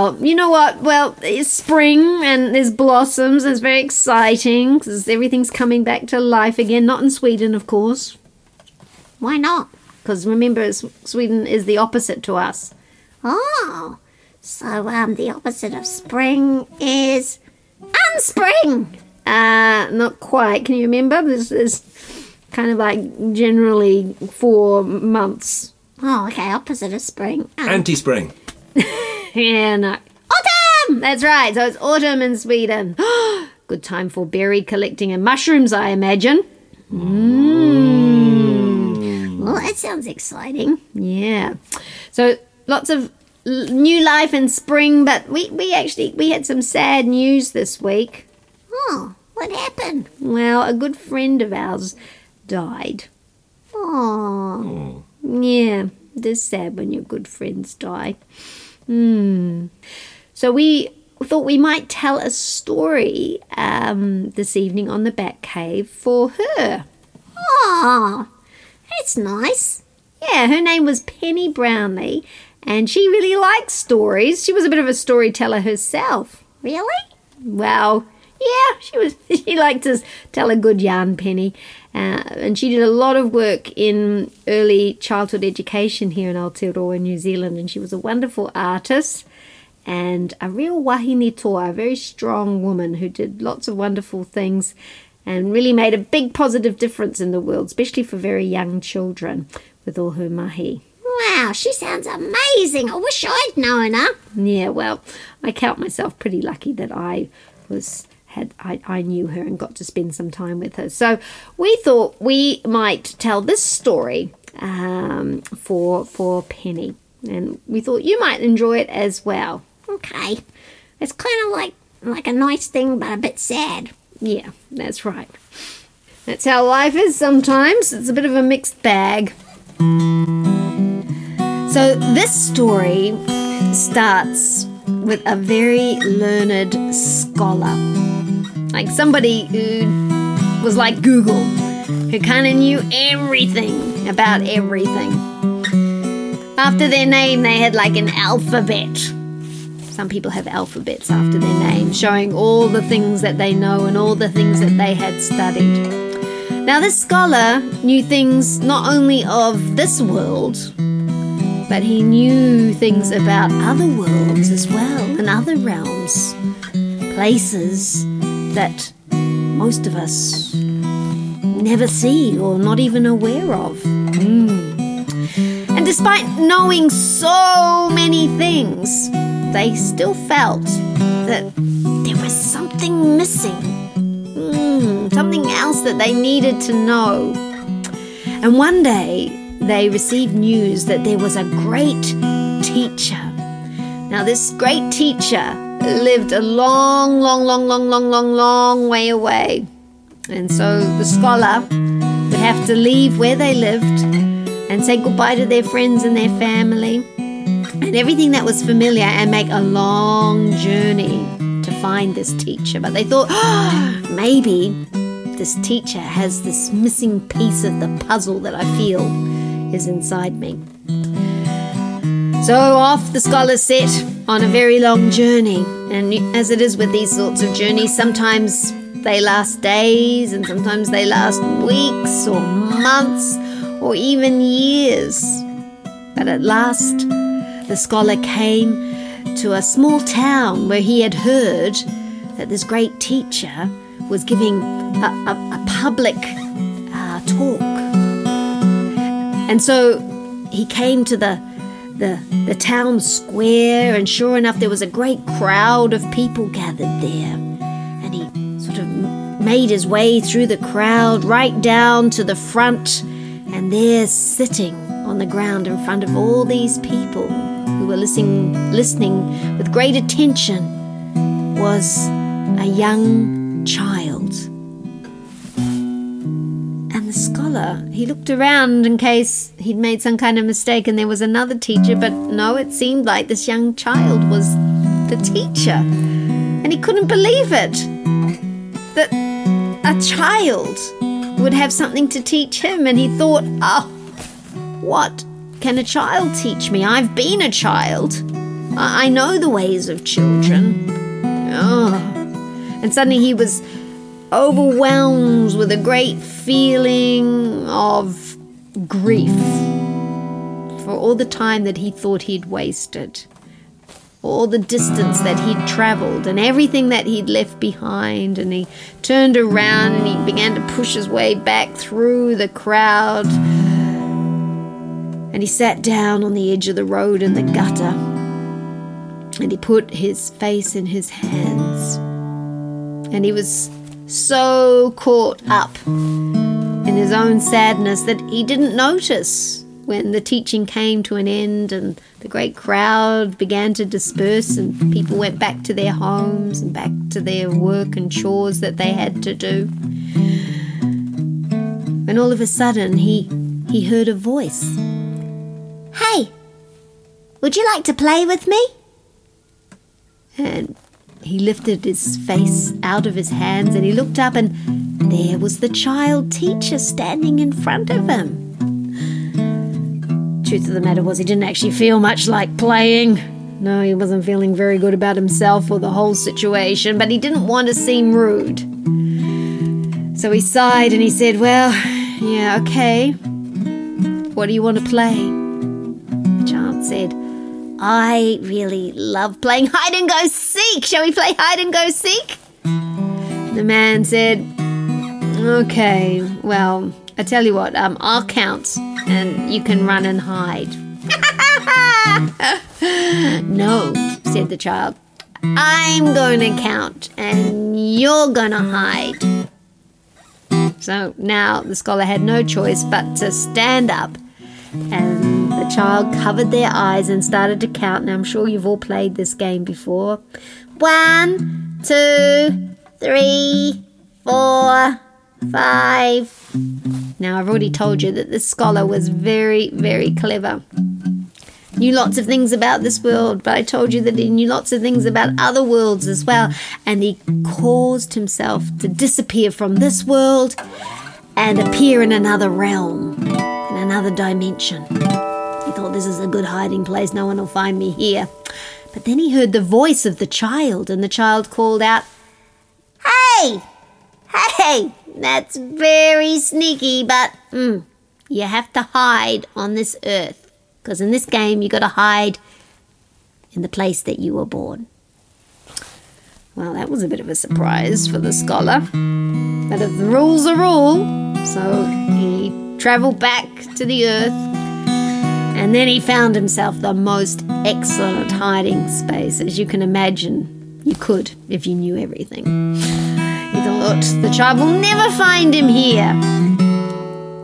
Well, you know what? Well, it's spring and there's blossoms. It's very exciting because everything's coming back to life again. Not in Sweden, of course. Why not? Because remember, Sweden is the opposite to us. Oh, so um, the opposite of spring is unspring. Uh, not quite. Can you remember? This is kind of like generally four months. Oh, okay, opposite of spring. Um, Anti spring. Yeah. Uh, autumn! That's right. So it's autumn in Sweden. Good time for berry collecting and mushrooms, I imagine. Mm. well, that sounds exciting. Yeah. So lots of l- new life in spring, but we, we actually we had some sad news this week. Oh, what happened? Well, a good friend of ours died. Oh, Yeah, it is sad when your good friends die. Hmm. So we thought we might tell a story um, this evening on the Batt Cave for her. oh, that's nice. Yeah, her name was Pennie Brownlee, and she really likes stories. She was a bit of a storyteller herself. Really? Well, yeah, she was. She liked to tell a good yarn, Pennie, uh, and she did a lot of work in early childhood education here in Aotearoa, New Zealand. And she was a wonderful artist and a real wahine toa, a very strong woman who did lots of wonderful things and really made a big positive difference in the world, especially for very young children with all her mahi. Wow, she sounds amazing. I wish I'd known her. Yeah, well, I count myself pretty lucky that I was had I, I knew her and got to spend some time with her. So we thought we might tell this story um, for for Pennie, and we thought you might enjoy it as well. Okay, it's kind of like like a nice thing, but a bit sad. Yeah, that's right. That's how life is sometimes. It's a bit of a mixed bag. So, this story starts with a very learned scholar. Like somebody who was like Google, who kind of knew everything about everything. After their name, they had like an alphabet. Some people have alphabets after their name, showing all the things that they know and all the things that they had studied. Now, this scholar knew things not only of this world, but he knew things about other worlds as well and other realms, places that most of us never see or not even aware of. Mm. And despite knowing so many things, they still felt that there was something missing. Mm, something else that they needed to know. And one day they received news that there was a great teacher. Now, this great teacher lived a long, long, long, long, long, long, long way away. And so the scholar would have to leave where they lived and say goodbye to their friends and their family and everything that was familiar and make a long journey to find this teacher. But they thought, oh, maybe this teacher has this missing piece of the puzzle that I feel is inside me. So off the scholars set on a very long journey. And as it is with these sorts of journeys, sometimes they last days and sometimes they last weeks or months or even years. But at last, the scholar came to a small town where he had heard that this great teacher was giving a, a, a public uh, talk. And so he came to the, the, the town square, and sure enough, there was a great crowd of people gathered there. And he sort of made his way through the crowd right down to the front, and there sitting on the ground in front of all these people who were listening, listening with great attention was a young child. The scholar, he looked around in case he'd made some kind of mistake and there was another teacher, but no, it seemed like this young child was the teacher. And he couldn't believe it that a child would have something to teach him. And he thought, oh, what can a child teach me? I've been a child. I, I know the ways of children. Oh. And suddenly he was overwhelmed with a great feeling of grief for all the time that he thought he'd wasted, all the distance that he'd traveled, and everything that he'd left behind. And he turned around and he began to push his way back through the crowd. And he sat down on the edge of the road in the gutter. And he put his face in his hands. And he was so caught up in his own sadness that he didn't notice when the teaching came to an end and the great crowd began to disperse and people went back to their homes and back to their work and chores that they had to do. And all of a sudden he he heard a voice. Hey, would you like to play with me? And he lifted his face out of his hands and he looked up, and there was the child teacher standing in front of him. Truth of the matter was, he didn't actually feel much like playing. No, he wasn't feeling very good about himself or the whole situation, but he didn't want to seem rude. So he sighed and he said, Well, yeah, okay. What do you want to play? The child said, I really love playing hide and go seek. Shall we play hide and go seek? The man said, Okay, well, I tell you what, um, I'll count and you can run and hide. no, said the child. I'm going to count and you're going to hide. So now the scholar had no choice but to stand up and the child covered their eyes and started to count. Now, I'm sure you've all played this game before. One, two, three, four, five. Now, I've already told you that this scholar was very, very clever. Knew lots of things about this world, but I told you that he knew lots of things about other worlds as well. And he caused himself to disappear from this world and appear in another realm in another dimension. He thought this is a good hiding place, no one will find me here. But then he heard the voice of the child, and the child called out, Hey! Hey! That's very sneaky, but mm, you have to hide on this earth. Because in this game, you've got to hide in the place that you were born. Well, that was a bit of a surprise for the scholar. But if the rule's a rule, so he travelled back to the earth, and then he found himself the most excellent hiding space, as you can imagine you could if you knew everything. The child will never find him here.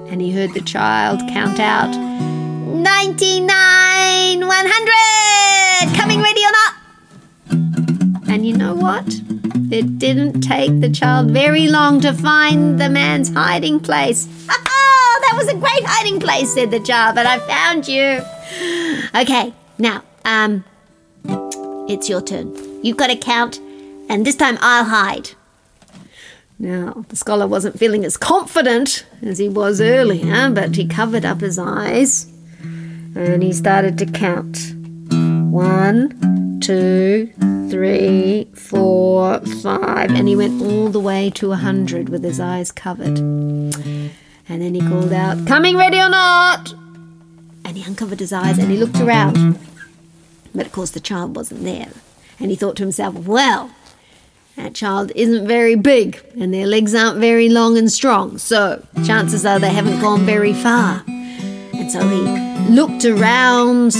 And he heard the child count out 99, 100, coming ready or not. And you know what? It didn't take the child very long to find the man's hiding place. Oh, that was a great hiding place, said the child, but I found you. Okay, now, um, it's your turn. You've got to count, and this time I'll hide. Now, the scholar wasn't feeling as confident as he was earlier, but he covered up his eyes and he started to count. One, two, three, four, five, and he went all the way to a hundred with his eyes covered. And then he called out, Coming ready or not? And he uncovered his eyes and he looked around. But of course, the child wasn't there. And he thought to himself, Well, that child isn't very big and their legs aren't very long and strong, so chances are they haven't gone very far. And so he looked around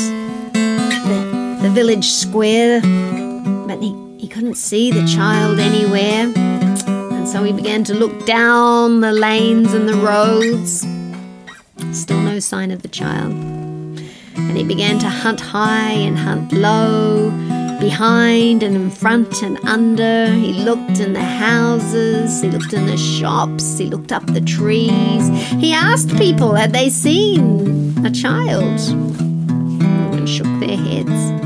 the, the village square, but he, he couldn't see the child anywhere. And so he began to look down the lanes and the roads. Still no sign of the child. And he began to hunt high and hunt low, behind and in front and under. He looked in the houses, he looked in the shops, he looked up the trees. He asked people had they seen a child. Everyone shook their heads.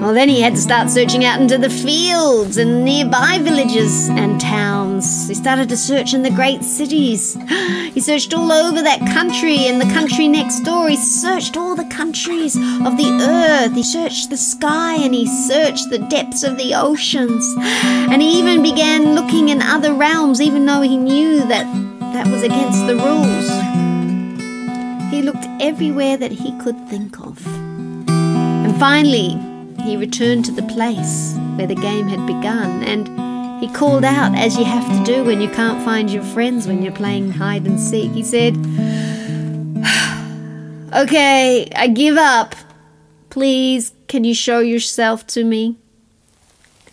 Well, then he had to start searching out into the fields and nearby villages and towns. He started to search in the great cities. He searched all over that country and the country next door. He searched all the countries of the earth. He searched the sky and he searched the depths of the oceans. And he even began looking in other realms, even though he knew that that was against the rules. He looked everywhere that he could think of. And finally, he returned to the place where the game had begun and he called out, as you have to do when you can't find your friends when you're playing hide and seek. He said, Okay, I give up. Please, can you show yourself to me?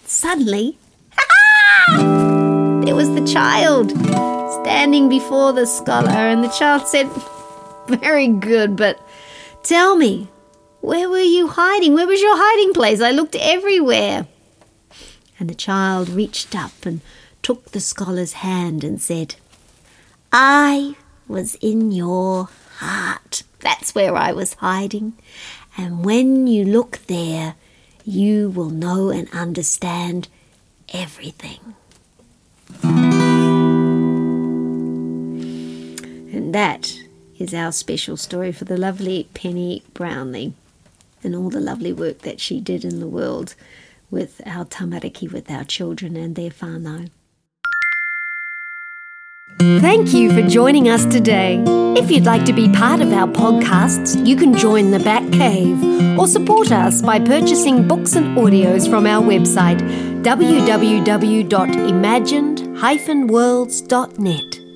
Suddenly, there was the child standing before the scholar, and the child said, Very good, but tell me, where were you hiding? Where was your hiding place? I looked everywhere. And the child reached up and took the scholar's hand and said, I was in your heart. That's where I was hiding. And when you look there, you will know and understand everything. And that is our special story for the lovely Pennie Brownlee and all the lovely work that she did in the world with our tamariki, with our children and their whānau. Thank you for joining us today. If you'd like to be part of our podcasts, you can join the Batt Cave or support us by purchasing books and audios from our website www.imagined-worlds.net.